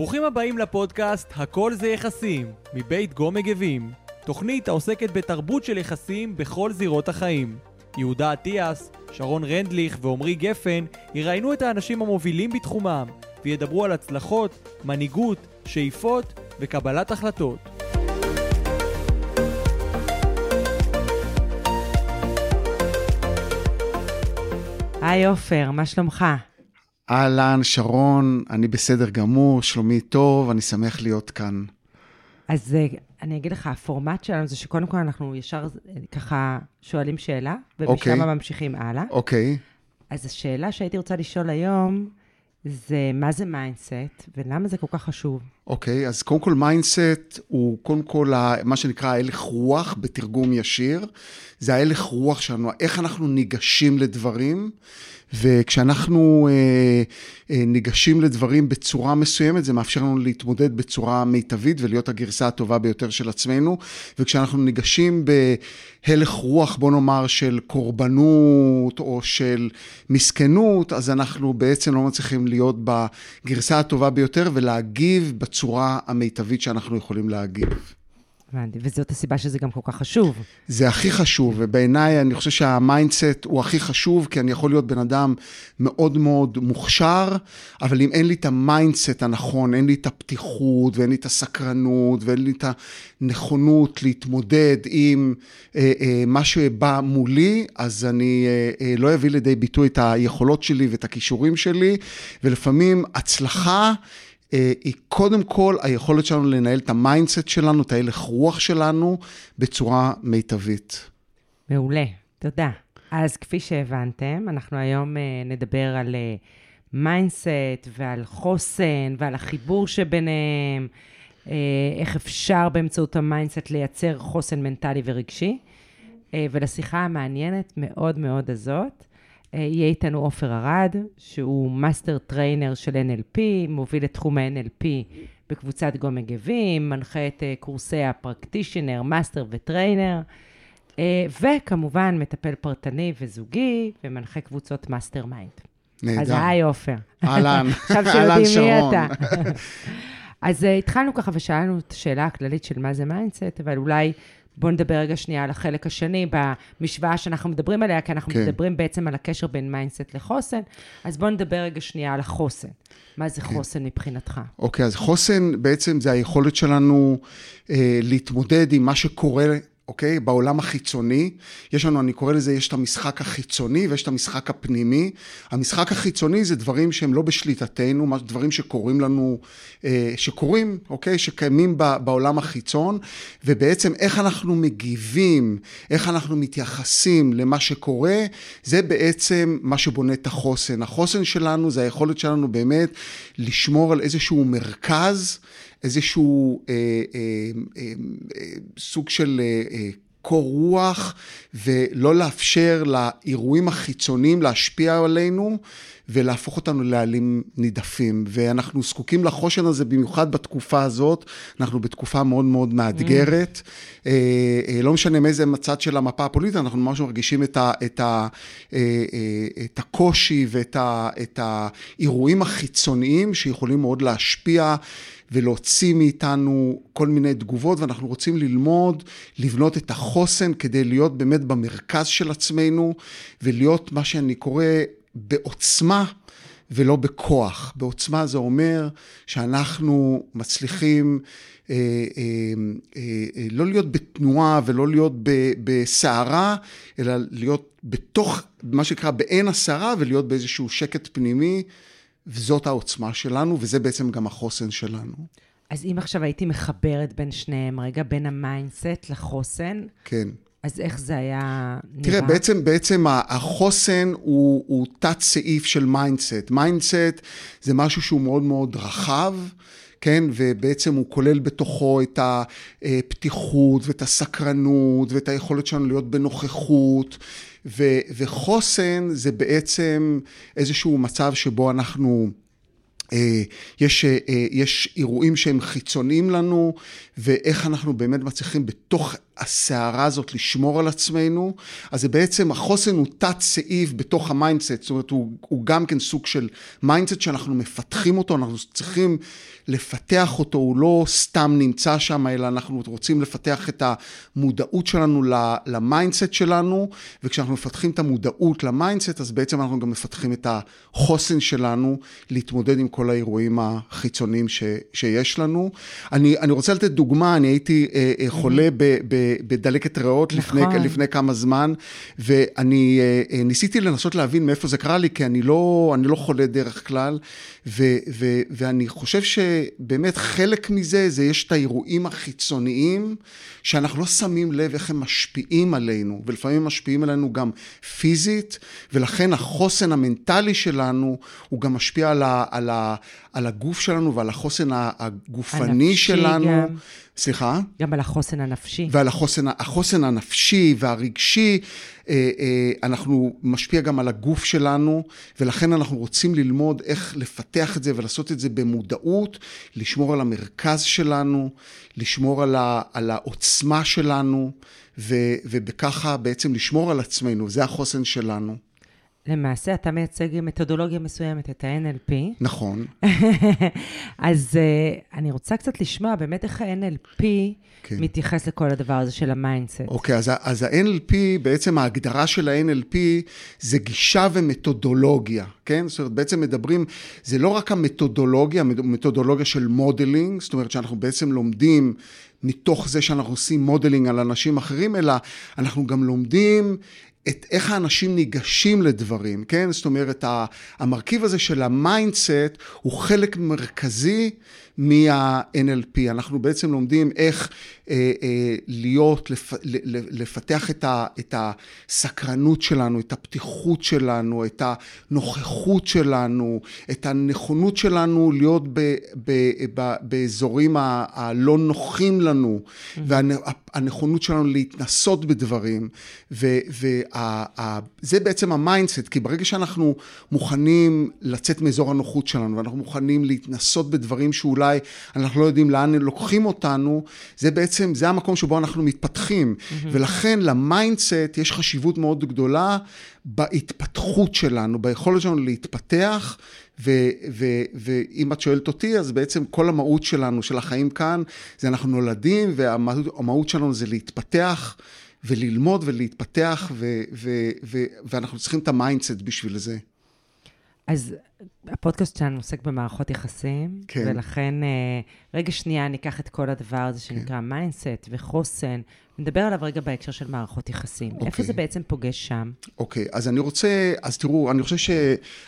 ברוכים הבאים לפודקאסט "הכל זה יחסים" מבית גו מגבים. תוכנית העוסקת בתרבות של יחסים בכל זירות החיים. יהודה אטיאס, שרון רנדליך ועמרי גפן יראיינו את האנשים המובילים בתחומם וידברו על הצלחות, מנהיגות, שאיפות וקבלת החלטות. היי עופר, מה שלומך? אהלן, שרון, אני בסדר גמור, שלומי טוב, אני שמח להיות כאן. אז אה, אני אגיד לך, הפורמט שלנו זה שקודם כל אנחנו ישר אה, ככה שואלים שאלה, ומשם אוקיי. ממשיכים הלאה. אוקיי, אז השאלה שהייתי רוצה לשאול היום, זה מה זה mindset, ולמה זה כל כך חשוב? אוקיי, אז קודם כל mindset הוא קודם כל ה- מה שנקרא ההלך רוח בתרגום ישיר. זה ההלך רוח שלנו, איך אנחנו ניגשים לדברים, וכשאנחנו אה, אה, ניגשים לדברים בצורה מסוימת, זה מאפשר לנו להתמודד בצורה מיטבית ולהיות הגרסה הטובה ביותר של עצמנו. וכשאנחנו ניגשים בהלך רוח, בוא נאמר, של קורבנות או של מסכנות, אז אנחנו בעצם לא מצליחים להיות בגרסה הטובה ביותר ולהגיב בצורה המיטבית שאנחנו יכולים להגיב. הבנתי, וזאת הסיבה שזה גם כל כך חשוב. זה הכי חשוב, ובעיניי אני חושב שה mindset הוא הכי חשוב, כי אני יכול להיות בן אדם מאוד מאוד מוכשר, אבל אם אין לי את ה mindset הנכון, אין לי את הפתיחות, ואין לי את הסקרנות, ואין לי את הנכונות להתמודד עם אה, אה, מה שבא מולי, אז אני אה, אה, לא אביא לידי ביטוי את היכולות שלי ואת הכישורים שלי, ולפעמים הצלחה... אה, היא קודם כל היכולת שלנו לנהל את ה mindset שלנו, את ההלך רוח שלנו, בצורה מיטבית. מעולה, תודה. אז כפי שהבנתם, אנחנו היום אה, נדבר על אה, mindset ועל חוסן ועל החיבור שביניהם, איך אפשר באמצעות ה mindset לייצר חוסן מנטלי ורגשי. ולשיחה המעניינת מאוד מאוד הזאת, יהיה איתנו עופר ארד, שהוא master trainer של NLP, מוביל את תחום ה-NLP בקבוצת גומא גבים, מנחה את אה, קורסי ה practitioner, master ו trainer, אה, וכמובן מטפל פרטני וזוגי, ומנחה קבוצות mastermind. נהדר. אז היי עופר. אהלן, עכשיו אהלן שיודעים מי שרון. אתה. אז התחלנו ככה ושאלנו את השאלה הכללית של מה זה mindset, אבל אולי בואו נדבר רגע שנייה על החלק השני במשוואה שאנחנו מדברים עליה, כי אנחנו כן. מדברים בעצם על הקשר בין mindset לחוסן, אז בואו נדבר רגע שנייה על החוסן. מה זה כן. חוסן מבחינתך? אוקיי, אז חוסן בעצם זה היכולת שלנו אה, להתמודד עם מה שקורה, אוקיי, בעולם החיצוני. יש לנו, אני קורא לזה, יש את המשחק החיצוני ויש את המשחק הפנימי. המשחק החיצוני זה דברים שהם לא בשליטתנו, דברים שקורים לנו, אה, שקורים, אוקיי, שקיימים בעולם החיצון, ובעצם איך אנחנו מגיבים, איך אנחנו מתייחסים למה שקורה, זה בעצם מה שבונה את החוסן. החוסן שלנו זה היכולת שלנו באמת לשמור על איזשהו מרכז, איזשהו אה, אה, אה, אה, סוג של אה, אה, קור רוח, ולא לאפשר לאירועים החיצוניים להשפיע עלינו ולהפוך אותנו לעלים נידפים. ואנחנו זקוקים לחושן הזה במיוחד בתקופה הזאת, אנחנו בתקופה מאוד מאוד מאתגרת. אה, אה, לא משנה מאיזה מצד של המפה הפוליטית, אנחנו ממש מרגישים את, ה, את, ה, אה, את הקושי ואת ה, את האירועים החיצוניים שיכולים מאוד להשפיע. ולהוציא מאיתנו כל מיני תגובות, ואנחנו רוצים ללמוד, לבנות את החוסן כדי להיות באמת במרכז של עצמנו, ולהיות מה שאני קורא בעוצמה ולא בכוח. בעוצמה זה אומר שאנחנו מצליחים אה, אה, אה, אה, לא להיות בתנועה ולא להיות בסערה, אלא להיות בתוך, מה שנקרא, בעין הסערה, ולהיות באיזשהו שקט פנימי. וזאת העוצמה שלנו, וזה בעצם גם החוסן שלנו. אז אם עכשיו הייתי מחברת בין שניהם, רגע, בין ה mindset לחוסן, כן. אז איך זה היה נראה? תראה, בעצם, בעצם החוסן הוא, הוא תת סעיף של mindset. mindset זה משהו שהוא מאוד מאוד רחב. כן, ובעצם הוא כולל בתוכו את הפתיחות ואת הסקרנות ואת היכולת שלנו להיות בנוכחות, ו, וחוסן זה בעצם איזשהו מצב שבו אנחנו אה, יש, אה, יש אירועים שהם חיצוניים לנו, ואיך אנחנו באמת מצליחים בתוך הסערה הזאת לשמור על עצמנו, אז זה בעצם, החוסן הוא תת סעיף בתוך ה mindset, זאת אומרת, הוא, הוא גם כן סוג של mindset שאנחנו מפתחים אותו, אנחנו צריכים לפתח אותו, הוא לא סתם נמצא שם, אלא אנחנו רוצים לפתח את המודעות שלנו ל mindset שלנו, וכשאנחנו מפתחים את המודעות ל mindset, אז בעצם אנחנו גם מפתחים את החוסן שלנו להתמודד עם כל האירועים החיצוניים ש, שיש לנו. אני, אני רוצה לתת דוגמה, אני הייתי אה, אה, חולה ב, ב, בדלקת ריאות נכון. לפני, לפני כמה זמן, ואני אה, אה, ניסיתי לנסות להבין מאיפה זה קרה לי, כי אני לא, אני לא חולה דרך כלל, ו, ו, ואני חושב שבאמת חלק מזה, זה יש את האירועים החיצוניים, שאנחנו לא שמים לב איך הם משפיעים עלינו, ולפעמים משפיעים עלינו גם פיזית, ולכן החוסן המנטלי שלנו, הוא גם משפיע על, ה, על, ה, על הגוף שלנו ועל החוסן הגופני שלנו. גם. סליחה? גם על החוסן הנפשי. ועל החוסן, החוסן הנפשי והרגשי, אה, אה, אנחנו משפיע גם על הגוף שלנו, ולכן אנחנו רוצים ללמוד איך לפתח את זה ולעשות את זה במודעות, לשמור על המרכז שלנו, לשמור על, ה, על העוצמה שלנו, ו, ובככה בעצם לשמור על עצמנו, זה החוסן שלנו. למעשה אתה מייצג מתודולוגיה מסוימת, את ה-NLP. נכון. אז אה, אני רוצה קצת לשמוע באמת איך ה-NLP כן. מתייחס לכל הדבר הזה של ה mindset. אוקיי, אז, אז ה-NLP, בעצם ההגדרה של ה-NLP זה גישה ומתודולוגיה, כן? זאת אומרת, בעצם מדברים, זה לא רק המתודולוגיה, מתודולוגיה של modeling, זאת אומרת שאנחנו בעצם לומדים מתוך זה שאנחנו עושים modeling על אנשים אחרים, אלא אנחנו גם לומדים את איך האנשים ניגשים לדברים, כן? זאת אומרת, המרכיב הזה של ה mindset הוא חלק מרכזי מה-NLP. אנחנו בעצם לומדים איך אה, אה, להיות, לפ, לפתח את, ה, את הסקרנות שלנו, את הפתיחות שלנו, את הנוכחות שלנו, את הנכונות שלנו להיות ב, ב, ב, באזורים ה, הלא נוחים לנו, mm-hmm. והנכונות שלנו להתנסות בדברים, וזה בעצם ה mindset, כי ברגע שאנחנו מוכנים לצאת מאזור הנוחות שלנו, ואנחנו מוכנים להתנסות בדברים שאולי אנחנו לא יודעים לאן הם לוקחים אותנו, זה בעצם, זה המקום שבו אנחנו מתפתחים. Mm-hmm. ולכן ל mindset יש חשיבות מאוד גדולה בהתפתחות שלנו, ביכולת שלנו להתפתח. ואם את שואלת אותי, אז בעצם כל המהות שלנו, של החיים כאן, זה אנחנו נולדים, והמהות שלנו זה להתפתח. וללמוד ולהתפתח, ו- ו- ו- ואנחנו צריכים את ה mindset בשביל זה. אז הפודקאסט שלנו עוסק במערכות יחסים, כן. ולכן אה, רגע שנייה ניקח את כל הדבר הזה שנקרא כן. mindset וחוסן, נדבר עליו רגע בהקשר של מערכות יחסים. אוקיי. איפה זה בעצם פוגש שם? אוקיי, אז אני רוצה, אז תראו, אני חושב ש...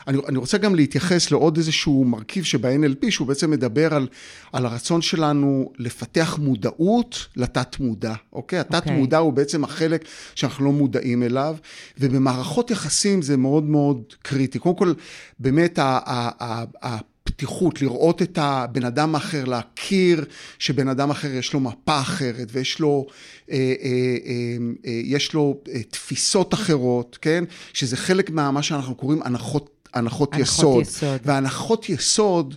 אני, אני רוצה גם להתייחס לעוד איזשהו מרכיב שב-NLP, שהוא בעצם מדבר על, על הרצון שלנו לפתח מודעות לתת-מודע, אוקיי? התת-מודע אוקיי. הוא בעצם החלק שאנחנו לא מודעים אליו, ובמערכות יחסים זה מאוד מאוד קריטי. קודם כל, באמת, ה... ה, ה, ה פתיחות, לראות את הבן אדם האחר, להכיר שבן אדם אחר יש לו מפה אחרת ויש לו, אה, אה, אה, יש לו תפיסות אחרות, כן? שזה חלק ממה שאנחנו קוראים הנחות הנחות יסוד. יסוד. והנחות יסוד,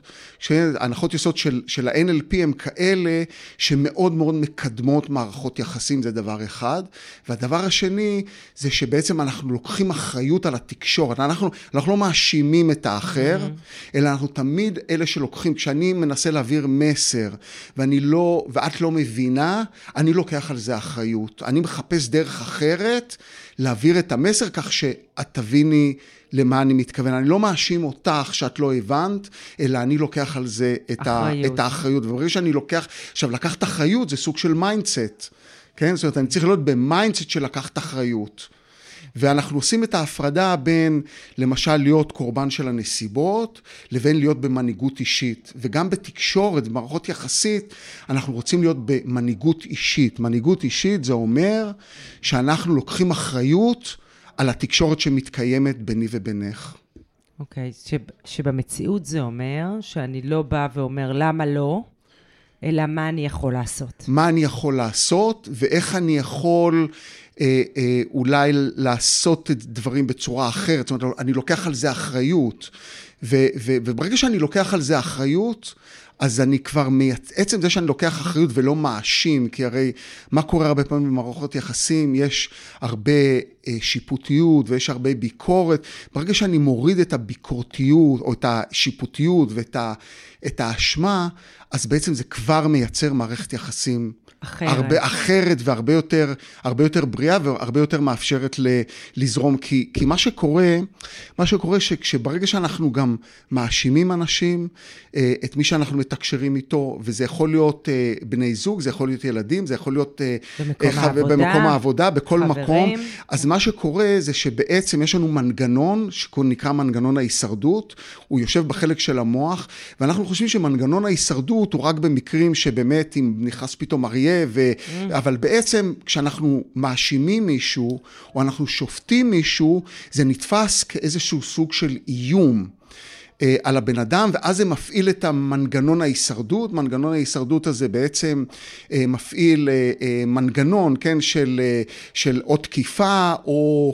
הנחות יסוד של, של ה-NLP הם כאלה שמאוד מאוד מקדמות מערכות יחסים, זה דבר אחד. והדבר השני, זה שבעצם אנחנו לוקחים אחריות על התקשורת. אנחנו, אנחנו לא מאשימים את האחר, mm-hmm. אלא אנחנו תמיד אלה שלוקחים. כשאני מנסה להעביר מסר, ואני לא, ואת לא מבינה, אני לוקח על זה אחריות. אני מחפש דרך אחרת להעביר את המסר כך שאת תביני למה אני מתכוון. אני לא מאשים אותך שאת לא הבנת, אלא אני לוקח על זה את, ה, את האחריות. וברגע שאני לוקח, עכשיו לקחת אחריות זה סוג של mindset, כן? זאת אומרת, אני צריך להיות ב mindset של לקחת אחריות. ואנחנו עושים את ההפרדה בין, למשל, להיות קורבן של הנסיבות, לבין להיות במנהיגות אישית. וגם בתקשורת, במערכות יחסים, אנחנו רוצים להיות במנהיגות אישית. מנהיגות אישית זה אומר שאנחנו לוקחים אחריות על התקשורת שמתקיימת ביני ובינך. אוקיי, okay, שבמציאות זה אומר שאני לא בא ואומר למה לא, אלא מה אני יכול לעשות. מה אני יכול לעשות, ואיך אני יכול אה, אה, אולי לעשות את דברים בצורה אחרת. זאת אומרת, אני לוקח על זה אחריות. ו, ו, וברגע שאני לוקח על זה אחריות, אז אני כבר, מייצ... עצם זה שאני לוקח אחריות ולא מאשים, כי הרי מה קורה הרבה פעמים במערכות יחסים, יש הרבה שיפוטיות ויש הרבה ביקורת. ברגע שאני מוריד את הביקורתיות או את השיפוטיות ואת ה... את האשמה, אז בעצם זה כבר מייצר מערכת יחסים אחרת, הרבה, אחרת והרבה יותר, הרבה יותר בריאה והרבה יותר מאפשרת ל, לזרום. כי, כי מה שקורה, מה שקורה שכשברגע שאנחנו גם מאשימים אנשים, אה, את מי שאנחנו מתקשרים איתו, וזה יכול להיות אה, בני זוג, זה יכול להיות ילדים, זה יכול להיות אה, במקום, העבודה, במקום העבודה, בכל חברים. מקום. אז מה שקורה זה שבעצם יש לנו מנגנון, שנקרא מנגנון ההישרדות, הוא יושב בחלק של המוח, ואנחנו חושבים שמנגנון ההישרדות הוא רק במקרים שבאמת אם נכנס פתאום אריה, ו... mm. אבל בעצם כשאנחנו מאשימים מישהו, או אנחנו שופטים מישהו, זה נתפס כאיזשהו סוג של איום. אה, על הבן אדם, ואז זה מפעיל את המנגנון ההישרדות. מנגנון ההישרדות הזה בעצם אה, מפעיל אה, מנגנון, כן, של, של או תקיפה, או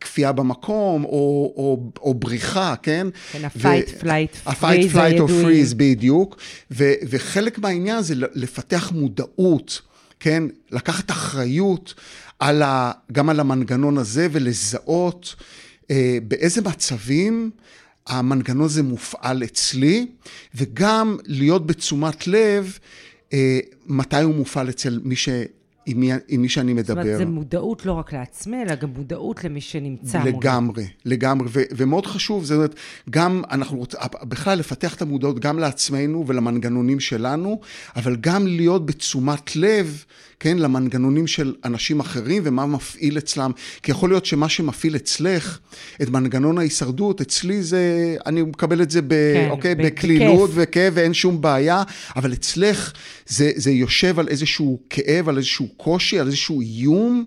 כפייה במקום, או, או, או בריחה, כן? כן, ה-fight, flight, freeze ה-fight, flight or freeze, בדיוק. ו, וחלק מהעניין זה לפתח מודעות, כן? לקחת אחריות על ה, גם על המנגנון הזה ולזהות באיזה מצבים המנגנון הזה מופעל אצלי, וגם להיות בתשומת לב אה, מתי הוא מופעל אצל מי ש... עם מי, עם מי שאני מדבר. זאת אומרת, זה מודעות לא רק לעצמי, אלא גם מודעות למי שנמצא מולי. לגמרי, לגמרי, ו- ומאוד חשוב, זאת אומרת, גם אנחנו רוצים, בכלל לפתח את המודעות גם לעצמנו ולמנגנונים שלנו, אבל גם להיות בתשומת לב כן, למנגנונים של אנשים אחרים ומה מפעיל אצלם. כי יכול להיות שמה שמפעיל אצלך, את מנגנון ההישרדות, אצלי זה, אני מקבל את זה ב, כן, אוקיי, בקלילות וכאב ואין שום בעיה, אבל אצלך זה, זה יושב על איזשהו כאב, על איזשהו קושי, על איזשהו איום,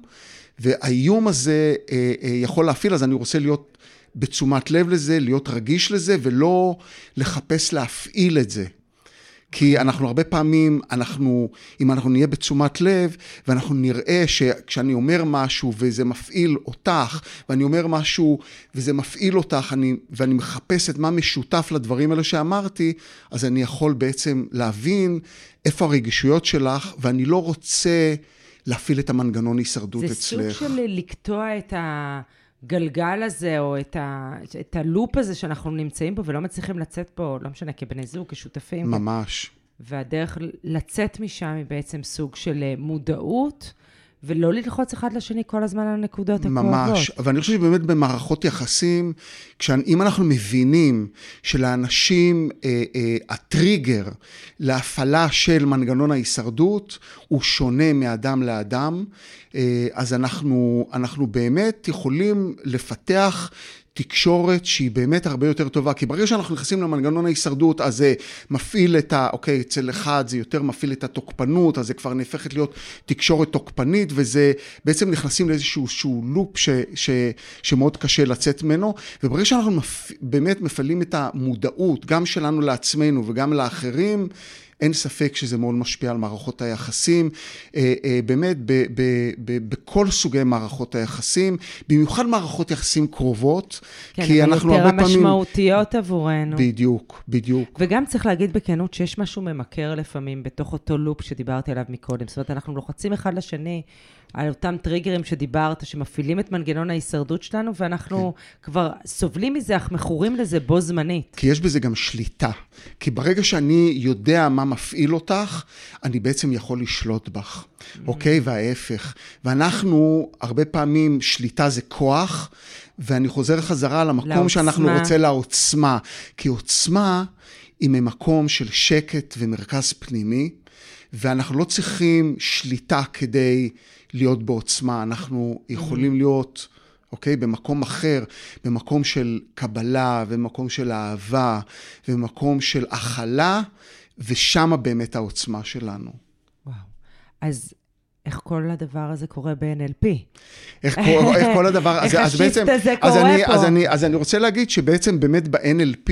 והאיום הזה אה, אה, יכול להפעיל, אז אני רוצה להיות בתשומת לב לזה, להיות רגיש לזה, ולא לחפש להפעיל את זה. כי אנחנו הרבה פעמים, אנחנו, אם אנחנו נהיה בתשומת לב, ואנחנו נראה שכשאני אומר משהו וזה מפעיל אותך, ואני אומר משהו וזה מפעיל אותך, אני, ואני מחפש את מה משותף לדברים האלה שאמרתי, אז אני יכול בעצם להבין איפה הרגישויות שלך, ואני לא רוצה להפעיל את המנגנון הישרדות זה אצלך. זה סוג של לקטוע את ה... הגלגל הזה, או את, ה, את הלופ הזה שאנחנו נמצאים בו ולא מצליחים לצאת פה, לא משנה, כבני זוג, כשותפים. ממש. והדרך לצאת משם היא בעצם סוג של אה, מודעות. ולא ללחוץ אחד לשני כל הזמן על הנקודות הכואבות. ממש, ואני חושב שבאמת במערכות יחסים, אם אנחנו מבינים שלאנשים אה, אה, הטריגר להפעלה של מנגנון ההישרדות הוא שונה מאדם לאדם, אה, אז אנחנו, אנחנו באמת יכולים לפתח תקשורת שהיא באמת הרבה יותר טובה, כי ברגע שאנחנו נכנסים למנגנון ההישרדות, אז זה מפעיל את ה... אוקיי, אצל אחד זה יותר מפעיל את התוקפנות, אז זה כבר נהפכת להיות תקשורת תוקפנית, וזה בעצם נכנסים לאיזשהו לופ ש, ש, שמאוד קשה לצאת ממנו, וברגע שאנחנו מפ... באמת מפעילים את המודעות, גם שלנו לעצמנו וגם לאחרים, אין ספק שזה מאוד משפיע על מערכות היחסים, אה, אה, באמת ב, ב, ב, בכל סוגי מערכות היחסים, במיוחד מערכות יחסים קרובות, כן, כי אנחנו הרבה פעמים... כן, יותר המשמעותיות עבורנו. בדיוק, בדיוק. וגם צריך להגיד בכנות שיש משהו ממכר לפעמים בתוך אותו לופ שדיברתי עליו מקודם. זאת אומרת, אנחנו לוחצים אחד לשני על אותם טריגרים שדיברת, שמפעילים את מנגנון ההישרדות שלנו, ואנחנו כן. כבר סובלים מזה, אך מכורים לזה בו זמנית. כי יש בזה גם שליטה. כי ברגע שאני יודע מה מפעיל אותך, אני בעצם יכול לשלוט בך, mm-hmm. אוקיי? וההפך. ואנחנו, הרבה פעמים, שליטה זה כוח, ואני חוזר חזרה למקום לעוצמה. שאנחנו רוצה לעוצמה. כי עוצמה היא ממקום של שקט ומרכז פנימי, ואנחנו לא צריכים שליטה כדי להיות בעוצמה, אנחנו יכולים mm-hmm. להיות, אוקיי, במקום אחר, במקום של קבלה, במקום של אהבה, במקום של הכלה, ושם באמת העוצמה שלנו. וואו. אז איך כל הדבר הזה קורה ב-NLP. איך, איך כל הדבר, איך השיפט הזה אז קורה אני, פה. אז, אני, אז אני רוצה להגיד שבעצם באמת ב-NLP,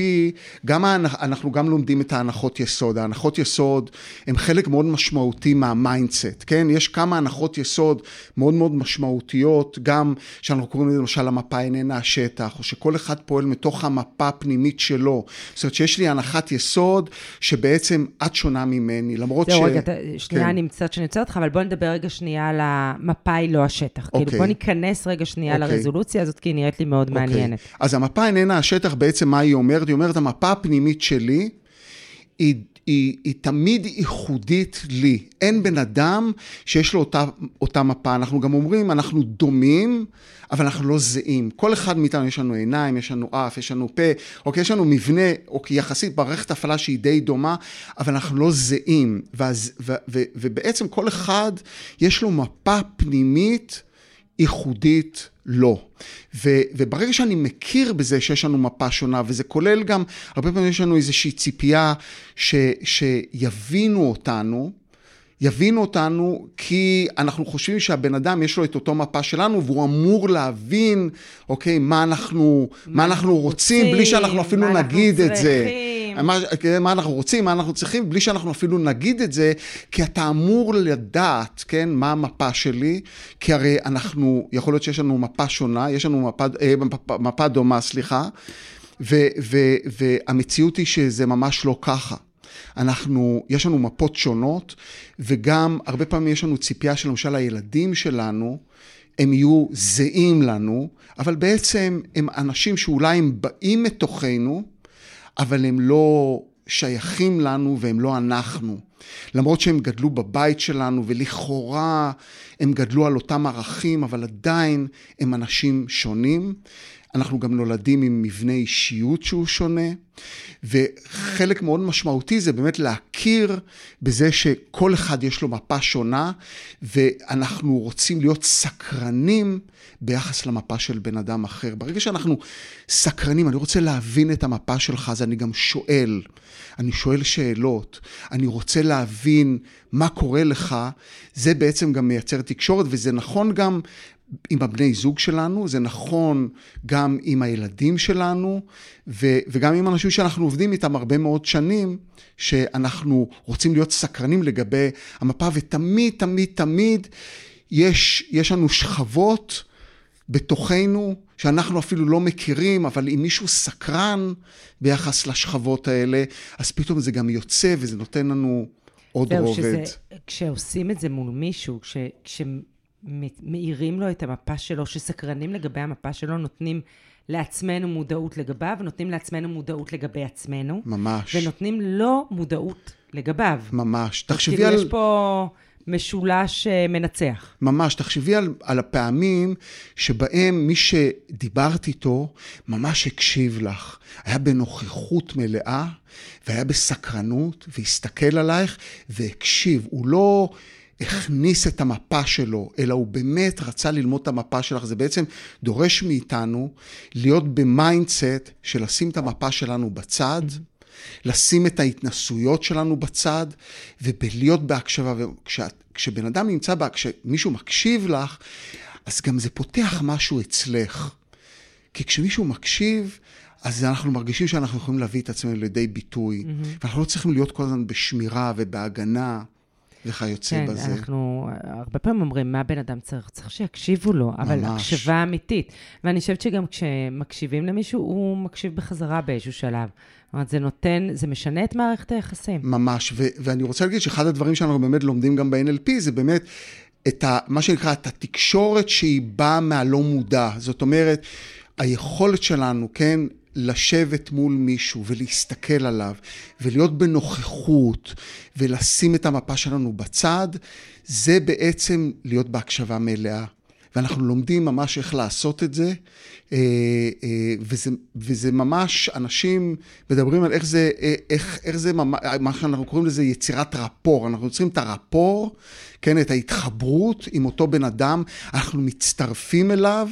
גם אנחנו גם לומדים את ההנחות יסוד. ההנחות יסוד הן חלק מאוד משמעותי מה mindset, כן? יש כמה הנחות יסוד מאוד מאוד משמעותיות, גם שאנחנו קוראים לזה למשל המפה איננה השטח, או שכל אחד פועל מתוך המפה הפנימית שלו. זאת אומרת שיש לי הנחת יסוד שבעצם את שונה ממני, למרות זהו, ש... רגע, ת- שנייה, כן. אני מצטערת שאני עוצרת אותך, אבל בוא נדבר רגע שנייה על המפה היא לא השטח. כאילו, אוקיי. בוא ניכנס רגע שנייה אוקיי. לרזולוציה הזאת, כי היא נראית לי מאוד אוקיי. מעניינת. אז המפה איננה השטח, בעצם מה היא אומרת? היא אומרת, המפה הפנימית שלי היא, היא, היא תמיד ייחודית לי. אין בן אדם שיש לו אותה, אותה מפה. אנחנו גם אומרים, אנחנו דומים, אבל אנחנו לא זהים. כל אחד מאיתנו, יש לנו עיניים, יש לנו אף, יש לנו פה, אוקיי, יש לנו מבנה, אוקיי, יחסית מערכת הפעלה שהיא די דומה, אבל אנחנו לא זהים. ואז, ו, ו, ובעצם כל אחד, יש לו מפה פנימית. ייחודית לו. ו, וברגע שאני מכיר בזה שיש לנו מפה שונה, וזה כולל גם, הרבה פעמים יש לנו איזושהי ציפייה ש, שיבינו אותנו, יבינו אותנו כי אנחנו חושבים שהבן אדם יש לו את אותו מפה שלנו והוא אמור להבין, אוקיי, מה אנחנו, מה אנחנו רוצים, בלי שאנחנו אפילו מה אנחנו נגיד את זה. מה, מה אנחנו רוצים, מה אנחנו צריכים, בלי שאנחנו אפילו נגיד את זה, כי אתה אמור לדעת, כן, מה המפה שלי, כי הרי אנחנו, יכול להיות שיש לנו מפה שונה, יש לנו מפה, אה, מפה, מפה דומה, סליחה, ו, ו, והמציאות היא שזה ממש לא ככה. אנחנו, יש לנו מפות שונות, וגם הרבה פעמים יש לנו ציפייה שלמשל הילדים שלנו, הם יהיו זהים לנו, אבל בעצם הם אנשים שאולי הם באים מתוכנו, אבל הם לא שייכים לנו והם לא אנחנו. למרות שהם גדלו בבית שלנו ולכאורה הם גדלו על אותם ערכים, אבל עדיין הם אנשים שונים. אנחנו גם נולדים עם מבנה אישיות שהוא שונה, וחלק מאוד משמעותי זה באמת להכיר בזה שכל אחד יש לו מפה שונה, ואנחנו רוצים להיות סקרנים ביחס למפה של בן אדם אחר. ברגע שאנחנו סקרנים, אני רוצה להבין את המפה שלך, אז אני גם שואל. אני שואל שאלות, אני רוצה להבין מה קורה לך, זה בעצם גם מייצר תקשורת, וזה נכון גם עם הבני זוג שלנו, זה נכון גם עם הילדים שלנו, ו, וגם עם אנשים שאנחנו עובדים איתם הרבה מאוד שנים, שאנחנו רוצים להיות סקרנים לגבי המפה, ותמיד, תמיד, תמיד יש, יש לנו שכבות בתוכנו, שאנחנו אפילו לא מכירים, אבל אם מישהו סקרן ביחס לשכבות האלה, אז פתאום זה גם יוצא וזה נותן לנו עוד רובד. כשעושים את זה מול מישהו, כש, כשמאירים לו את המפה שלו, שסקרנים לגבי המפה שלו, נותנים לעצמנו מודעות לגביו, נותנים לעצמנו מודעות לגבי עצמנו, ממש, ונותנים לו מודעות לגביו. ממש. תחשבי כאילו, על... יש פה משולש אה, מנצח. ממש, תחשבי על, על הפעמים שבהם מי שדיברת איתו ממש הקשיב לך, היה בנוכחות מלאה והיה בסקרנות והסתכל עלייך והקשיב. הוא לא הכניס את המפה שלו, אלא הוא באמת רצה ללמוד את המפה שלך. זה בעצם דורש מאיתנו להיות ב mindset של לשים את המפה שלנו בצד. לשים את ההתנסויות שלנו בצד, ובלהיות בהקשבה. וכשבן אדם נמצא, בה, כשמישהו מקשיב לך, אז גם זה פותח משהו אצלך. כי כשמישהו מקשיב, אז אנחנו מרגישים שאנחנו יכולים להביא את עצמנו לידי ביטוי, mm-hmm. ואנחנו לא צריכים להיות כל הזמן בשמירה ובהגנה. וכיוצא כן, בזה. אנחנו הרבה פעמים אומרים, מה בן אדם צריך? צריך שיקשיבו לו, אבל ממש. הקשבה אמיתית. ואני חושבת שגם כשמקשיבים למישהו, הוא מקשיב בחזרה באיזשהו שלב. זאת אומרת, זה נותן, זה משנה את מערכת היחסים. ממש, ו- ואני רוצה להגיד שאחד הדברים שאנחנו באמת לומדים גם ב-NLP, זה באמת את ה, מה שנקרא, את התקשורת שהיא באה מהלא מודע. זאת אומרת, היכולת שלנו, כן, לשבת מול מישהו ולהסתכל עליו ולהיות בנוכחות ולשים את המפה שלנו בצד, זה בעצם להיות בהקשבה מלאה. ואנחנו לומדים ממש איך לעשות את זה, אה, אה, וזה, וזה ממש, אנשים מדברים על איך זה, אה, איך, איך זה, מה שאנחנו קוראים לזה יצירת רפור. אנחנו יוצרים את הרפור, כן, את ההתחברות עם אותו בן אדם, אנחנו מצטרפים אליו,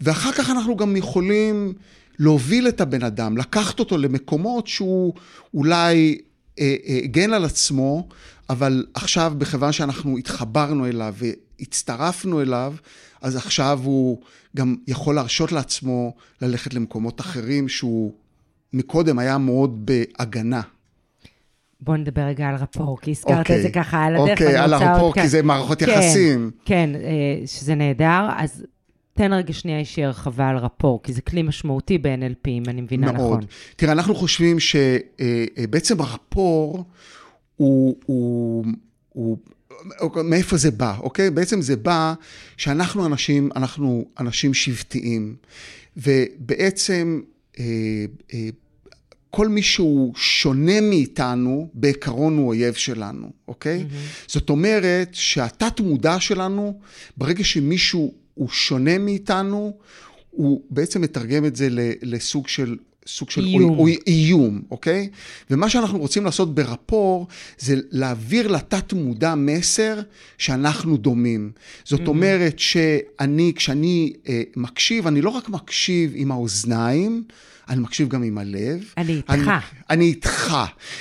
ואחר כך אנחנו גם יכולים להוביל את הבן אדם, לקחת אותו למקומות שהוא אולי אה, אה, הגן על עצמו, אבל עכשיו, בכיוון שאנחנו התחברנו אליו והצטרפנו אליו, אז עכשיו הוא גם יכול להרשות לעצמו ללכת למקומות אחרים שהוא מקודם היה מאוד בהגנה. בוא נדבר רגע על רפור, כי הזכרת אוקיי, את זה ככה על הדרך. אוקיי, ואני על עוד הרפור, כי זה מערכות כן, יחסים. כן, אה, שזה נהדר. אז תן רגע שנייה איזושהי הרחבה על רפור, כי זה כלי משמעותי ב-NLP, אם אני מבינה נכון. מאוד. תראה, אנחנו חושבים שבעצם הרפור הוא, הוא, הוא, מאיפה זה בא, אוקיי? בעצם זה בא שאנחנו אנשים, אנחנו אנשים שבטיים, ובעצם אה, אה, כל מי שהוא שונה מאיתנו, בעיקרון הוא אויב שלנו, אוקיי? Mm-hmm. זאת אומרת שהתת מודע שלנו, ברגע שמישהו הוא שונה מאיתנו, הוא בעצם מתרגם את זה לסוג של... סוג של איום. אוי, אוי, איום, אוקיי? ומה שאנחנו רוצים לעשות ברפור, זה להעביר לתת מודע מסר שאנחנו דומים. זאת mm-hmm. אומרת שאני, כשאני אה, מקשיב, אני לא רק מקשיב עם האוזניים, אני מקשיב גם עם הלב. אני איתך. אני, אני איתך,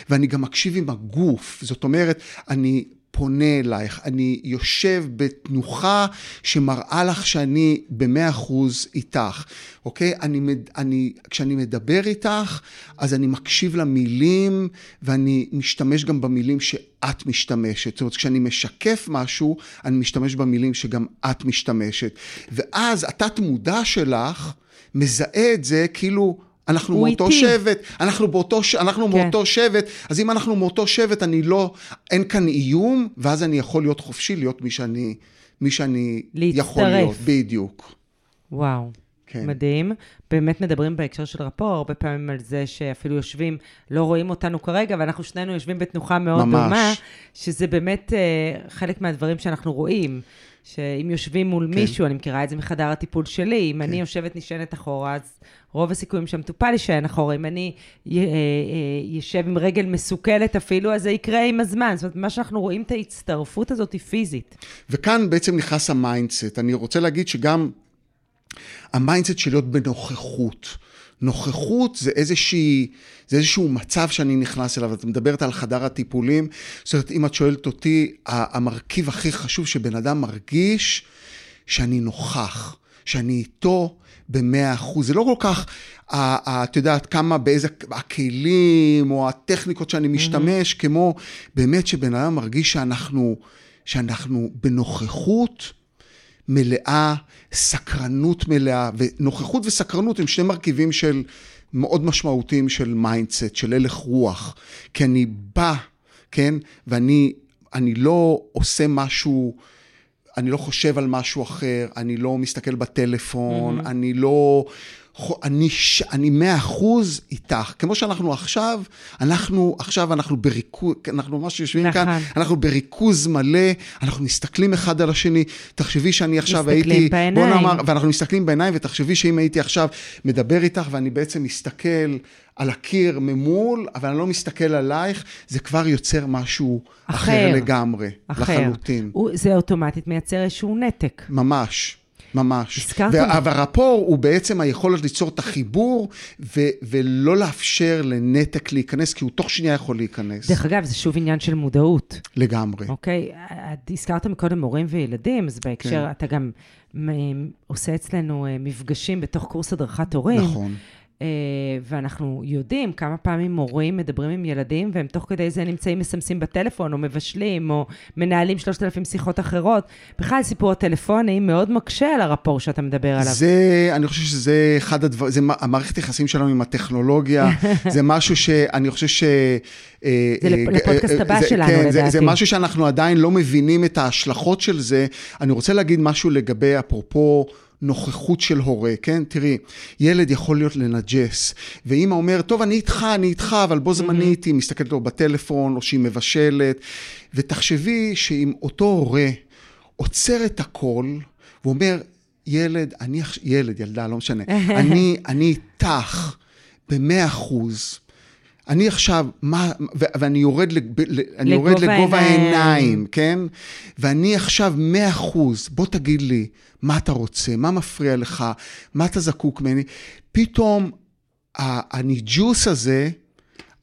ואני גם מקשיב עם הגוף. זאת אומרת, אני פונה אלייך, אני יושב בתנוחה שמראה לך שאני במאה אחוז איתך, אוקיי? אני, אני, כשאני מדבר איתך, אז אני מקשיב למילים, ואני משתמש גם במילים שאת משתמשת. זאת אומרת, כשאני משקף משהו, אני משתמש במילים שגם את משתמשת. ואז התת מודע שלך מזהה את זה כאילו... אנחנו מאותו איתי. שבט, אנחנו באותו, אנחנו כן. מאותו שבט, אז אם אנחנו מאותו שבט, אני לא, אין כאן איום, ואז אני יכול להיות חופשי, להיות מי שאני, מי שאני יכול להצטרף. להיות, בדיוק. וואו. כן. מדהים. באמת מדברים בהקשר של רפור, הרבה פעמים על זה שאפילו יושבים, לא רואים אותנו כרגע, ואנחנו שנינו יושבים בתנוחה מאוד ממש. דומה, שזה באמת אה, חלק מהדברים שאנחנו רואים. שאם יושבים מול כן. מישהו, אני מכירה את זה מחדר הטיפול שלי, אם אני יושבת נשענת אחורה, אז רוב הסיכויים שהמטופל יישען אחורה. אם אני אה, אה, ישב עם רגל מסוכלת אפילו, אז זה יקרה עם הזמן. זאת אומרת, מה שאנחנו רואים את ההצטרפות הזאת היא פיזית. וכאן בעצם נכנס ה mindset. אני רוצה להגיד שגם ה mindset של להיות בנוכחות. נוכחות זה איזושהי, זה איזשהו מצב שאני נכנס אליו, את מדברת על חדר הטיפולים, זאת אומרת, אם את שואלת אותי, המרכיב הכי חשוב שבן אדם מרגיש, שאני נוכח, שאני איתו במאה אחוז. זה לא כל כך, את יודעת, כמה, באיזה, הכלים או הטכניקות שאני משתמש, כמו באמת שבן אדם מרגיש שאנחנו, שאנחנו בנוכחות. מלאה, סקרנות מלאה, ונוכחות וסקרנות הם שני מרכיבים של מאוד משמעותיים של mindset, של הלך רוח. כי אני בא, כן, ואני אני לא עושה משהו, אני לא חושב על משהו אחר, אני לא מסתכל בטלפון, mm-hmm. אני לא... אני, אני מאה אחוז איתך, כמו שאנחנו עכשיו, אנחנו עכשיו, אנחנו בריכוז, אנחנו ממש יושבים נכון. כאן, אנחנו בריכוז מלא, אנחנו מסתכלים אחד על השני, תחשבי שאני עכשיו מסתכלים הייתי, בעיניים. בוא נאמר, ואנחנו מסתכלים בעיניים, ותחשבי שאם הייתי עכשיו מדבר איתך, ואני בעצם מסתכל על הקיר ממול, אבל אני לא מסתכל עלייך, זה כבר יוצר משהו אחר, אחר. אחר לגמרי, אחר. לחלוטין. הוא, זה אוטומטית מייצר איזשהו נתק. ממש. ממש. הזכרת- וה- והרפור הוא בעצם היכולת ליצור את החיבור ו- ולא לאפשר לנתק להיכנס, כי הוא תוך שנייה יכול להיכנס. דרך אגב, זה שוב עניין של מודעות. לגמרי. אוקיי, הזכרת מקודם הורים וילדים, אז בהקשר, כן. אתה גם עושה אצלנו אה, מפגשים בתוך קורס הדרכת הורים. נכון. אה, ואנחנו יודעים כמה פעמים הורים מדברים עם ילדים, והם תוך כדי זה נמצאים מסמסים בטלפון, או מבשלים, או מנהלים 3,000 שיחות אחרות. בכלל, סיפור הטלפוני מאוד מקשה על הרפור שאתה מדבר עליו. זה, אני חושב שזה אחד הדברים, זה המערכת יחסים שלנו עם הטכנולוגיה, זה משהו שאני חושב ש... אה, זה אה, לפודקאסט הבא שלנו, כן, זה- זה לדעתי. משהו שאנחנו עדיין לא מבינים את ההשלכות של זה. אני רוצה להגיד משהו לגבי, אפרופו... נוכחות של הורה, כן? תראי, ילד יכול להיות לנג'ס, ואימא אומרת, טוב, אני איתך, אני איתך, אבל בו זמנית היא מסתכלת לו בטלפון, או שהיא מבשלת, ותחשבי שאם אותו הורה עוצר את הכל, ואומר, ילד, אני עכשיו, ילד, ילדה, לא משנה, אני, אני איתך במאה אחוז. אני עכשיו, מה, ואני יורד, לג, ל- אני יורד לגובה לגובה העיניים. כן? ואני עכשיו מאה אחוז, בוא תגיד לי, מה אתה רוצה, מה מפריע לך, מה אתה זקוק ממני. פתאום הניג'וס הזה,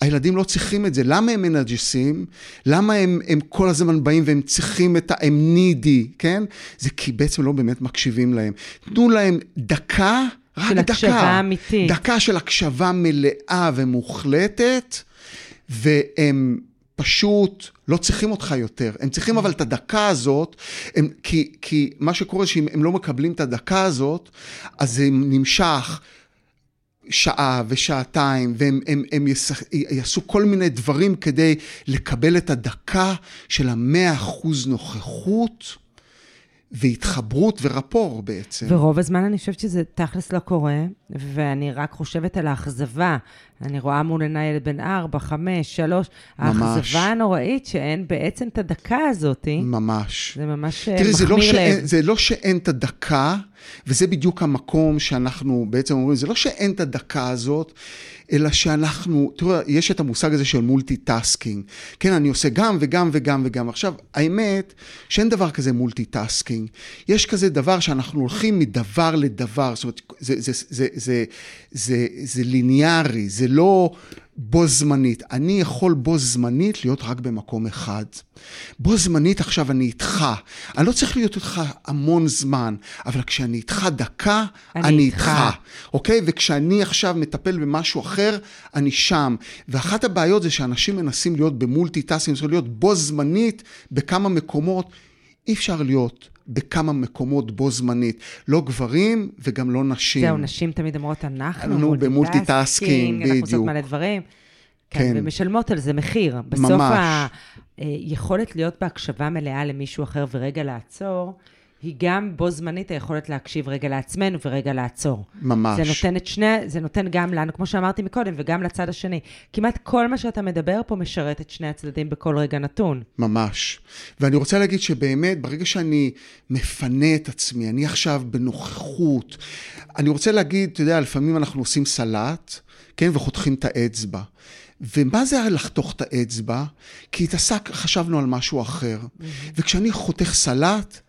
הילדים לא צריכים את זה. למה הם מנג'סים? למה הם, הם כל הזמן באים והם צריכים את ה... הם נידי, כן? זה כי בעצם לא באמת מקשיבים להם. תנו להם דקה, של דקה. הקשבה אמיתית. דקה של הקשבה מלאה ומוחלטת, והם פשוט לא צריכים אותך יותר. הם צריכים אבל את הדקה הזאת, הם, כי, כי מה שקורה שאם הם לא מקבלים את הדקה הזאת, אז זה נמשך. שעה ושעתיים, והם הם, הם ישח, יעשו כל מיני דברים כדי לקבל את הדקה של המאה אחוז נוכחות והתחברות ורפור בעצם. ורוב הזמן אני חושבת שזה תכלס לא קורה, ואני רק חושבת על האכזבה. אני רואה מול עיניי ילד בן 4, 5, 3, ממש. האכזבה הנוראית שאין בעצם את הדקה הזאת. ממש. זה ממש אה, תראי, זה לא, מחמיר שאין, לב. זה לא שאין את הדקה, וזה בדיוק המקום שאנחנו בעצם אומרים, זה לא שאין את הדקה הזאת, אלא שאנחנו, תראו, יש את המושג הזה של multitasking. כן, אני עושה גם וגם וגם וגם. עכשיו, האמת שאין דבר כזה multitasking. יש כזה דבר שאנחנו הולכים מדבר לדבר, זאת אומרת, זה, זה, זה, זה, זה, זה, זה ליניארי, זה לא בו זמנית. אני יכול בו זמנית להיות רק במקום אחד. בו זמנית עכשיו אני איתך. אני לא צריך להיות איתך המון זמן, אבל כשאני איתך דקה, אני אני, איתך. איתך. אוקיי? וכשאני עכשיו מטפל במשהו אחר, אני שם. ואחת הבעיות זה שאנשים מנסים להיות אומרת להיות בו זמנית בכמה מקומות. אי אפשר להיות בכמה מקומות בו זמנית. לא גברים וגם לא נשים. זהו, נשים תמיד אומרות, אנחנו אנחנו ב multitasking, אנחנו עושות בדיוק. מלא דברים. כן, כן. ומשלמות על זה מחיר. בסוף ממש. היכולת להיות בהקשבה מלאה למישהו אחר ורגע לעצור, היא גם בו זמנית היכולת להקשיב רגע לעצמנו ורגע לעצור. ממש. זה נותן את שני, זה נותן גם לנו, כמו שאמרתי מקודם, וגם לצד השני. כמעט כל מה שאתה מדבר פה משרת את שני הצדדים בכל רגע נתון. ממש. ואני רוצה להגיד שבאמת, ברגע שאני מפנה את עצמי, אני עכשיו בנוכחות, אני רוצה להגיד, אתה יודע, לפעמים אנחנו עושים סלט, כן, וחותכים את האצבע. ומה זה לחתוך את האצבע? כי התעסק, חשבנו על משהו אחר. וכשאני חותך סלט,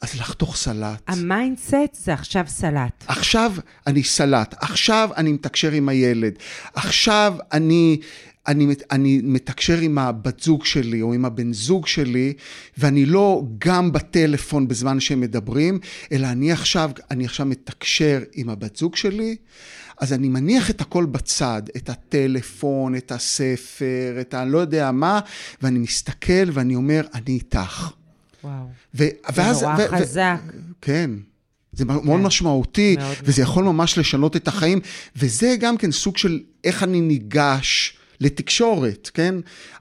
אז לחתוך סלט. ה mindset זה עכשיו סלט. עכשיו אני סלט, עכשיו אני מתקשר עם הילד, עכשיו אני, אני, אני מתקשר עם הבת זוג שלי או עם הבן זוג שלי, ואני לא גם בטלפון בזמן שהם מדברים, אלא אני עכשיו, אני עכשיו מתקשר עם הבת זוג שלי, אז אני מניח את הכל בצד, את הטלפון, את הספר, את הלא יודע מה, ואני מסתכל ואני אומר, אני איתך. וואו. ו- זה נורא חזק. כן. זה מאוד משמעותי, מאוד וזה יכול ממש לשנות את החיים, וזה גם כן סוג של איך אני ניגש לתקשורת, כן?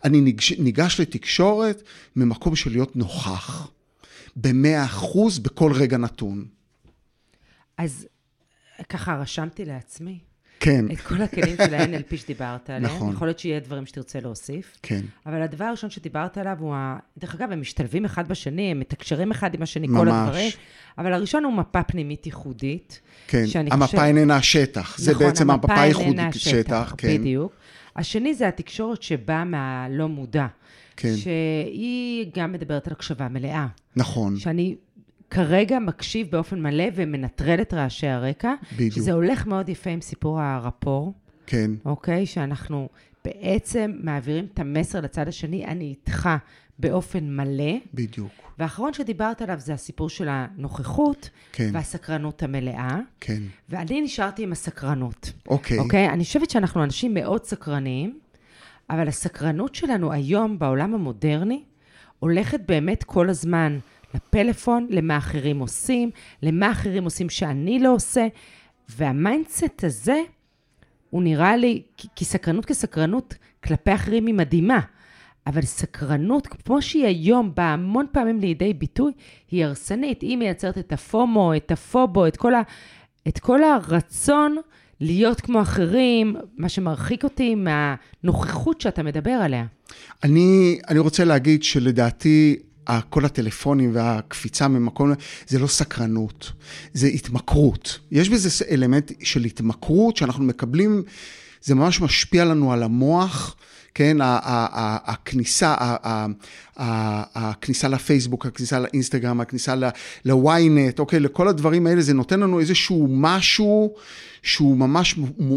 אני ניגש, ניגש לתקשורת ממקום של להיות נוכח, במאה אחוז בכל רגע נתון. אז ככה רשמתי לעצמי כן, את כל הכלים של ה-NLP שדיברת עליהם. נכון. יכול להיות שיהיה דברים שתרצה להוסיף. כן. אבל הדבר הראשון שדיברת עליו הוא, ה... דרך אגב, הם משתלבים אחד בשני, הם מתקשרים אחד עם השני, כל ממש. הדברים. אבל הראשון הוא מפה פנימית ייחודית. כן. המפה חושב- איננה השטח, זה נכון, בעצם המפה הייחודית שטח, כן. בדיוק. השני זה התקשורת שבאה מהלא מודע. כן. שהיא גם מדברת על הקשבה מלאה. נכון, שאני כרגע מקשיב באופן מלא ומנטרל את רעשי הרקע. בדיוק. שזה הולך מאוד יפה עם סיפור הרפור, כן, אוקיי? שאנחנו בעצם מעבירים את המסר לצד השני, אני איתך באופן מלא. בדיוק, והאחרון שדיברת עליו זה הסיפור של הנוכחות כן, והסקרנות המלאה. כן. ואני נשארתי עם הסקרנות. אוקיי, אוקיי? אני חושבת שאנחנו אנשים מאוד סקרניים, אבל הסקרנות שלנו היום בעולם המודרני הולכת באמת כל הזמן לפלאפון, למה אחרים עושים, למה אחרים עושים שאני לא עושה, וה mindset הזה, הוא נראה לי, כי, סקרנות כסקרנות כלפי אחרים היא מדהימה, אבל סקרנות, כמו שהיא היום באה המון פעמים לידי ביטוי, היא הרסנית. היא מייצרת את הפומו, את הפובו, את כל, ה, את כל הרצון להיות כמו אחרים, מה שמרחיק אותי מהנוכחות שאתה מדבר עליה. אני, אני רוצה להגיד שלדעתי, כל הטלפונים והקפיצה ממקום, זה לא סקרנות, זה התמכרות. יש בזה אלמנט של התמכרות שאנחנו מקבלים, זה ממש משפיע לנו על המוח. כן, הכניסה, הכניסה לפייסבוק, הכניסה לאינסטגרם, הכניסה ל-ynet, אוקיי, לכל הדברים האלה, זה נותן לנו איזשהו משהו שהוא ממש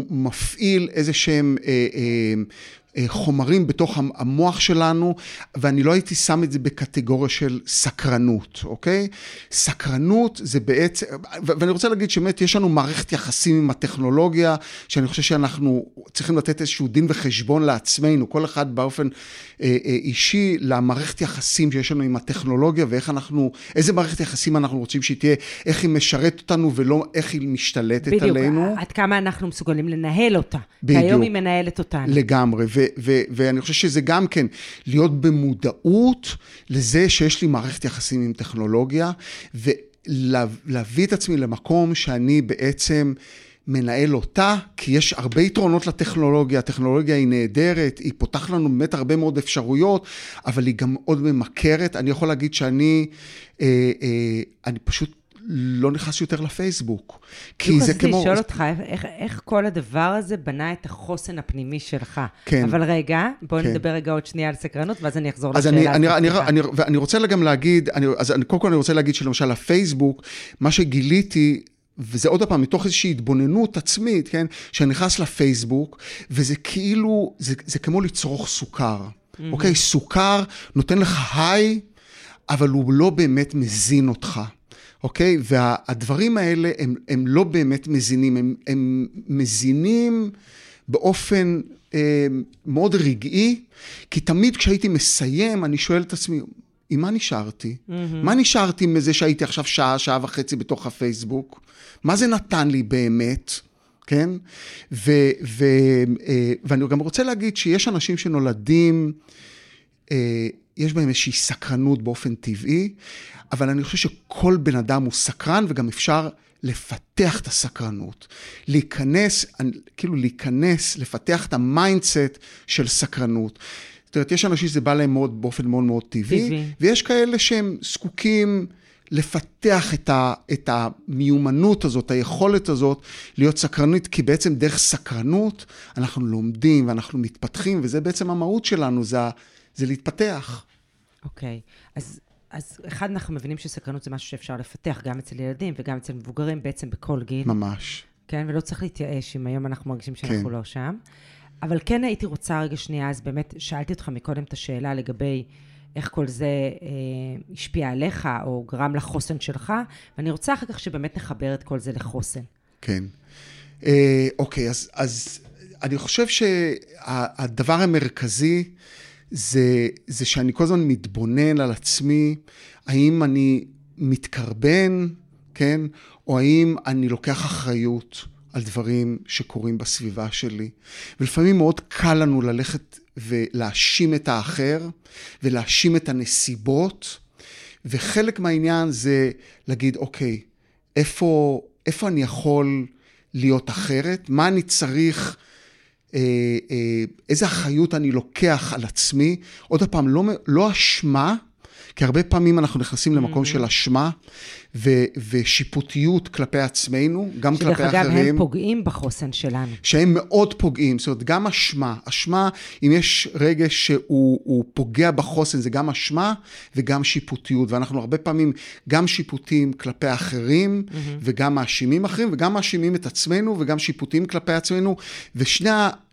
מפעיל איזה שהם אה, אה, חומרים בתוך המוח שלנו, ואני לא הייתי שם את זה בקטגוריה של סקרנות, אוקיי? סקרנות זה בעצם, ואני רוצה להגיד שבאמת יש לנו מערכת יחסים עם הטכנולוגיה, שאני חושב שאנחנו צריכים לתת איזשהו דין וחשבון לעצמנו, כל אחד באופן אה, אה, אישי, למערכת יחסים שיש לנו עם הטכנולוגיה, ואיך אנחנו, איזה מערכת יחסים אנחנו רוצים שהיא תהיה, איך היא משרתת אותנו ולא איך היא משתלטת בדיוק, עלינו. בדיוק, עד כמה אנחנו מסוגלים לנהל אותה. בדיוק. כי היום היא מנהלת אותנו. לגמרי, ו- ו- ואני חושב שזה גם כן, להיות במודעות לזה שיש לי מערכת יחסים עם טכנולוגיה, ולהביא את עצמי למקום שאני בעצם... מנהל אותה, כי יש הרבה יתרונות לטכנולוגיה, הטכנולוגיה היא נהדרת, היא פותחת לנו באמת הרבה מאוד אפשרויות, אבל היא גם מאוד ממכרת. אני יכול להגיד שאני, אה, אה, אני פשוט לא נכנס יותר לפייסבוק. כי זה כמו... לשאול אותך, איך, איך כל הדבר הזה בנה את החוסן הפנימי שלך. כן. אבל רגע, בוא כן. נדבר רגע עוד שנייה על סקרנות, ואז אני אחזור לשאלה. אז אני, אני, אני, אני, ואני רוצה גם להגיד, אני, אז אני, קודם כל אני רוצה להגיד שלמשל הפייסבוק, מה שגיליתי, וזה עוד פעם, מתוך איזושהי התבוננות עצמית, כן? שאני נכנס לפייסבוק, וזה כאילו, זה, זה כמו לצרוך סוכר. Mm-hmm. אוקיי? סוכר נותן לך היי, אבל הוא לא באמת מזין אותך. אוקיי? והדברים האלה הם, הם לא באמת מזינים, הם, הם מזינים באופן אה, מאוד רגעי, כי תמיד כשהייתי מסיים, אני שואל את עצמי, עם מה נשארתי? Mm-hmm. מה נשארתי מזה שהייתי עכשיו שעה, שעה וחצי בתוך הפייסבוק? מה זה נתן לי באמת? כן? ו, ו, אה, ואני גם רוצה להגיד שיש אנשים שנולדים, אה, יש בהם איזושהי סקרנות באופן טבעי, אבל אני חושב שכל בן אדם הוא סקרן וגם אפשר לפתח את הסקרנות. להיכנס, כאילו להיכנס, לפתח את ה mindset של סקרנות. זאת אומרת, יש אנשים שזה בא להם מאוד, באופן מאוד מאוד טבעי, טבעי. ויש כאלה שהם זקוקים לפתח את, ה, את המיומנות הזאת, היכולת הזאת להיות סקרנית, כי בעצם דרך סקרנות אנחנו לומדים ואנחנו מתפתחים, וזה בעצם המהות שלנו, זה, זה להתפתח. אוקיי, okay. אז אז אחד, אנחנו מבינים שסקרנות זה משהו שאפשר לפתח גם אצל ילדים וגם אצל מבוגרים, בעצם בכל גיל. ממש. כן, ולא צריך להתייאש אם היום אנחנו מרגישים שאנחנו כן. לא שם. אבל כן הייתי רוצה רגע שנייה, אז באמת שאלתי אותך מקודם את השאלה לגבי איך כל זה אה, השפיע עליך, או גרם לחוסן שלך, ואני רוצה אחר כך שבאמת נחבר את כל זה לחוסן. כן. אה, אוקיי, אז, אז אני חושב שהדבר המרכזי, זה, זה שאני כל הזמן מתבונן על עצמי, האם אני מתקרבן, כן? או האם אני לוקח אחריות על דברים שקורים בסביבה שלי. ולפעמים מאוד קל לנו ללכת ולהאשים את האחר, ולהאשים את הנסיבות, וחלק מהעניין זה להגיד, אוקיי, איפה, איפה אני יכול להיות אחרת? מה אני צריך... אה, אה, איזה אחריות אני לוקח על עצמי. עוד פעם, לא, לא אשמה, כי הרבה פעמים אנחנו נכנסים למקום. של אשמה ו- ושיפוטיות כלפי עצמנו, גם כלפי אחרים. שדרך אגב, הם פוגעים בחוסן שלנו. שהם מאוד פוגעים, זאת אומרת, גם אשמה. אשמה, אם יש רגש שהוא פוגע בחוסן, זה גם אשמה וגם שיפוטיות. ואנחנו הרבה פעמים גם שיפוטים כלפי אחרים. וגם מאשימים אחרים, וגם מאשימים את עצמנו, וגם שיפוטים כלפי עצמנו. ושני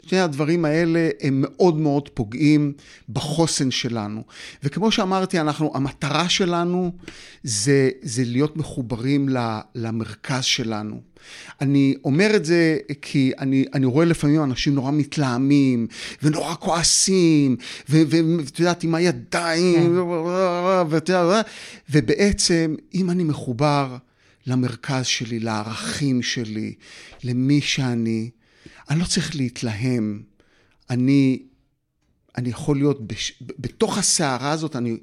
שני הדברים האלה הם מאוד מאוד פוגעים בחוסן שלנו. וכמו שאמרתי, אנחנו, המטרה שלנו זה, זה להיות מחוברים למרכז שלנו. אני אומר את זה כי אני, אני רואה לפעמים אנשים נורא מתלהמים, ונורא כועסים, ואת יודעת, עם הידיים, כן. ובעצם, אם אני מחובר למרכז שלי, לערכים שלי, למי שאני, אני לא צריך להתלהם. אני, אני יכול להיות, בש, בתוך הסערה הזאת, אני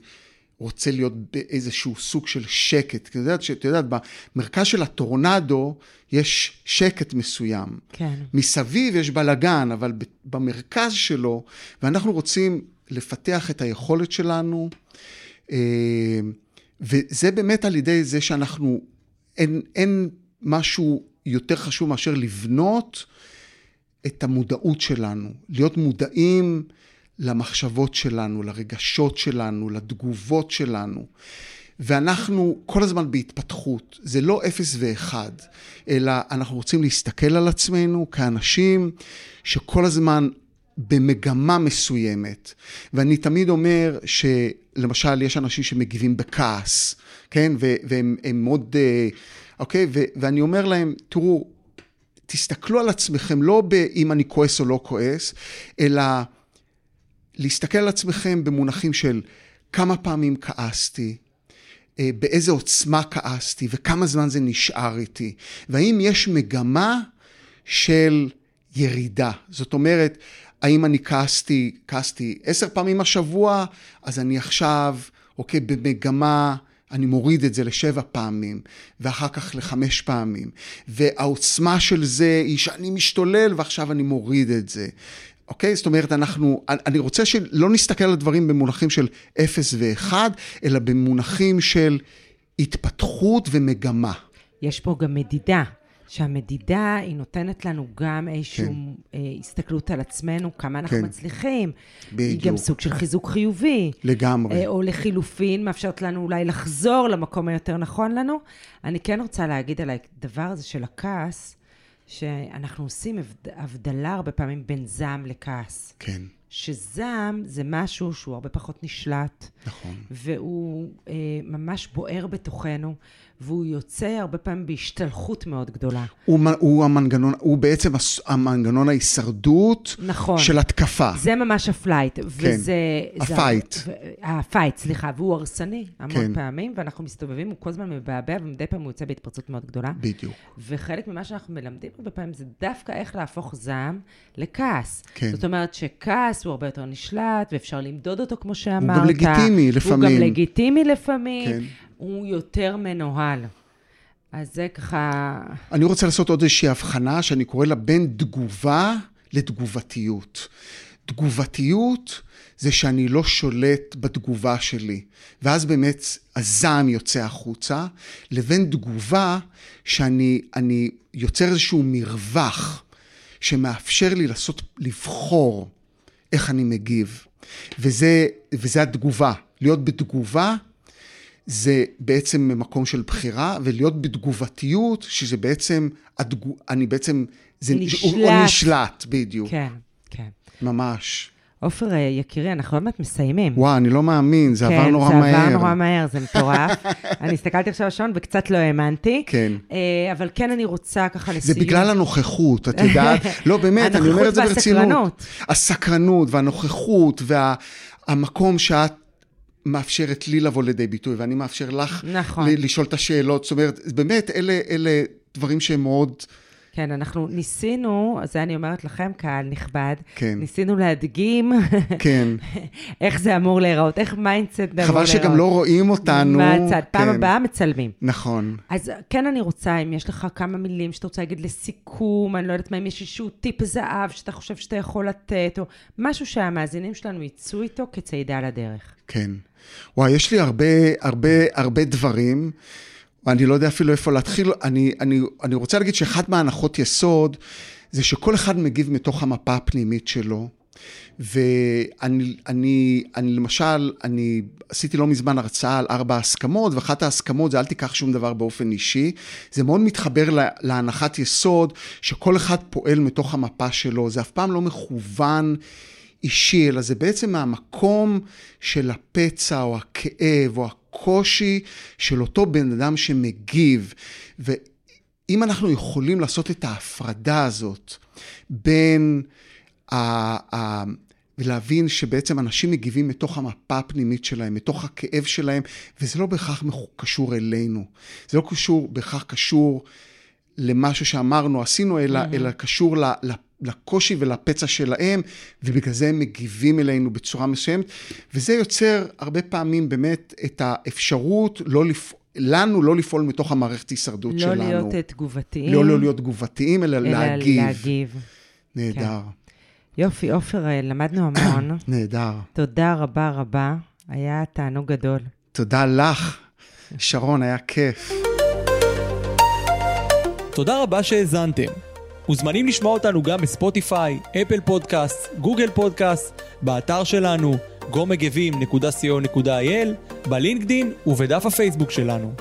רוצה להיות באיזשהו סוג של שקט. כי את יודעת, את יודעת, במרכז של הטורנדו יש שקט מסוים. כן. מסביב יש בלאגן, אבל במרכז שלו, ואנחנו רוצים לפתח את היכולת שלנו, אה, וזה באמת על ידי זה שאנחנו, אין, אין משהו יותר חשוב מאשר לבנות את המודעות שלנו, להיות מודעים למחשבות שלנו, לרגשות שלנו, לתגובות שלנו. ואנחנו כל הזמן בהתפתחות, זה לא אפס ואחד, אלא אנחנו רוצים להסתכל על עצמנו כאנשים שכל הזמן במגמה מסוימת. ואני תמיד אומר שלמשל, יש אנשים שמגיבים בכעס, כן? והם מאוד, אה, אוקיי? ואני אומר להם, תראו, תסתכלו על עצמכם לא באם אני כועס או לא כועס, אלא להסתכל על עצמכם במונחים של כמה פעמים כעסתי, אה, באיזה עוצמה כעסתי וכמה זמן זה נשאר איתי. והאם יש מגמה של ירידה. זאת אומרת, האם אני כעסתי, כעסתי עשר פעמים השבוע, אז אני עכשיו, אוקיי, במגמה, אני מוריד את זה לשבע פעמים, ואחר כך לחמש פעמים. והעוצמה של זה היא שאני משתולל, ועכשיו אני מוריד את זה. אוקיי? זאת אומרת, אנחנו, אני רוצה שלא נסתכל על הדברים במונחים של אפס ואחד, אלא במונחים של התפתחות ומגמה. יש פה גם מדידה. שהמדידה היא נותנת לנו גם איזושהי כן. אה, הסתכלות על עצמנו, כמה אנחנו כן. מצליחים. בדיוק. היא גם סוג של חיזוק חיובי. לגמרי. אה, או לחילופין, מאפשרת לנו אולי לחזור למקום היותר נכון לנו. אני כן רוצה להגיד על הדבר הזה של הכעס, שאנחנו עושים הבדלה הרבה פעמים בין זעם לכעס. כן. שזעם זה משהו שהוא הרבה פחות נשלט. נכון. והוא אה, ממש בוער בתוכנו, והוא יוצא הרבה פעמים בהשתלחות מאוד גדולה. הוא, הוא המנגנון, הוא בעצם המנגנון ההישרדות נכון. של התקפה. זה ממש ה flight. כן, וזה, ה fight. זה, ה fight, סליחה, והוא הרסני המון כן. פעמים, ואנחנו מסתובבים, הוא כל הזמן מבעבע, ומדי פעם הוא יוצא בהתפרצות מאוד גדולה. בדיוק. וחלק ממה שאנחנו מלמדים הרבה פעמים זה דווקא איך להפוך זעם לכעס. כן. זאת אומרת שכעס הוא הרבה יותר נשלט, ואפשר למדוד אותו, כמו שאמרת. הוא גם לגיטימי לפעמים. הוא גם לגיטימי לפעמים. כן. הוא יותר מנוהל. אז זה ככה... אני רוצה לעשות עוד איזושהי הבחנה שאני קורא לה בין תגובה לתגובתיות. תגובתיות זה שאני לא שולט בתגובה שלי, ואז באמת הזעם יוצא החוצה, לבין תגובה שאני יוצר איזשהו מרווח שמאפשר לי לעשות, לבחור איך אני מגיב. וזה, וזה התגובה. להיות בתגובה זה בעצם ממקום של בחירה, ולהיות בתגובתיות, שזה בעצם, התגו, אני בעצם, זה נשלט. הוא, הוא נשלט, בדיוק. כן, כן. ממש. עופר, אה, יקירי, אנחנו עוד מעט מסיימים. וואו, אני לא מאמין, זה כן, עבר נורא מהר. כן, זה עבר נורא מהר, זה מטורף. אני הסתכלתי עכשיו על השעון וקצת לא האמנתי. כן. אה, אבל כן, אני רוצה ככה לסיום. זה בגלל הנוכחות, את יודעת? לא, באמת, אני אומר את זה ברצינות. הנוכחות והסקרנות. הסקרנות והנוכחות והמקום שאת מאפשרת לי לבוא לידי ביטוי, ואני מאפשר לך נכון. לשאול את השאלות. זאת אומרת, באמת, אלה, אלה דברים שהם מאוד... כן, אנחנו ניסינו, זה אני אומרת לכם, קהל נכבד, כן. ניסינו להדגים כן. איך זה אמור להיראות, איך mindset אמור להיראות. חבל שגם לא רואים אותנו. מהצד, פעם כן. הבאה מצלמים. נכון. אז כן אני רוצה, אם יש לך כמה מילים שאתה רוצה להגיד לסיכום, אני לא יודעת מה, אם יש איזשהו טיפ זהב שאתה חושב שאתה יכול לתת, או משהו שהמאזינים שלנו יצאו איתו כצעידה לדרך. כן. וואי, יש לי הרבה, הרבה, הרבה דברים. ואני לא יודע אפילו איפה להתחיל. אני, אני, אני רוצה להגיד שאחת מהנחות יסוד זה שכל אחד מגיב מתוך המפה הפנימית שלו. ואני, אני, אני למשל, אני עשיתי לא מזמן הרצאה על ארבע הסכמות, ואחת ההסכמות זה אל תיקח שום דבר באופן אישי. זה מאוד מתחבר לה, להנחת יסוד שכל אחד פועל מתוך המפה שלו, זה אף פעם לא מכוון אישי, אלא זה בעצם מהמקום של הפצע או הכאב או הקושי של אותו בן אדם שמגיב. ואם אנחנו יכולים לעשות את ההפרדה הזאת בין ה... ה ולהבין שבעצם אנשים מגיבים מתוך המפה הפנימית שלהם, מתוך הכאב שלהם, וזה לא בהכרח קשור אלינו. זה לא קשור, בהכרח קשור למשהו שאמרנו, עשינו, אלא, mm-hmm. אלא קשור לקושי ולפצע שלהם, ובגלל זה הם מגיבים אלינו בצורה מסוימת, וזה יוצר הרבה פעמים באמת את האפשרות לא לפעול. לנו לא לפעול מתוך המערכת הישרדות לא שלנו. לא להיות תגובתיים. לא, לא להיות תגובתיים, אלא, אלא להגיב. להגיב. נהדר. כן. יופי, עופר, למדנו המון. נהדר. תודה רבה רבה, היה תענוג גדול. תודה לך, שרון, היה כיף. תודה רבה שהאזנתם. מוזמנים לשמוע אותנו גם בספוטיפיי, אפל פודקאסט, גוגל פודקאסט, באתר שלנו, gomegevim.co.il, בלינקדין ובדף הפייסבוק שלנו.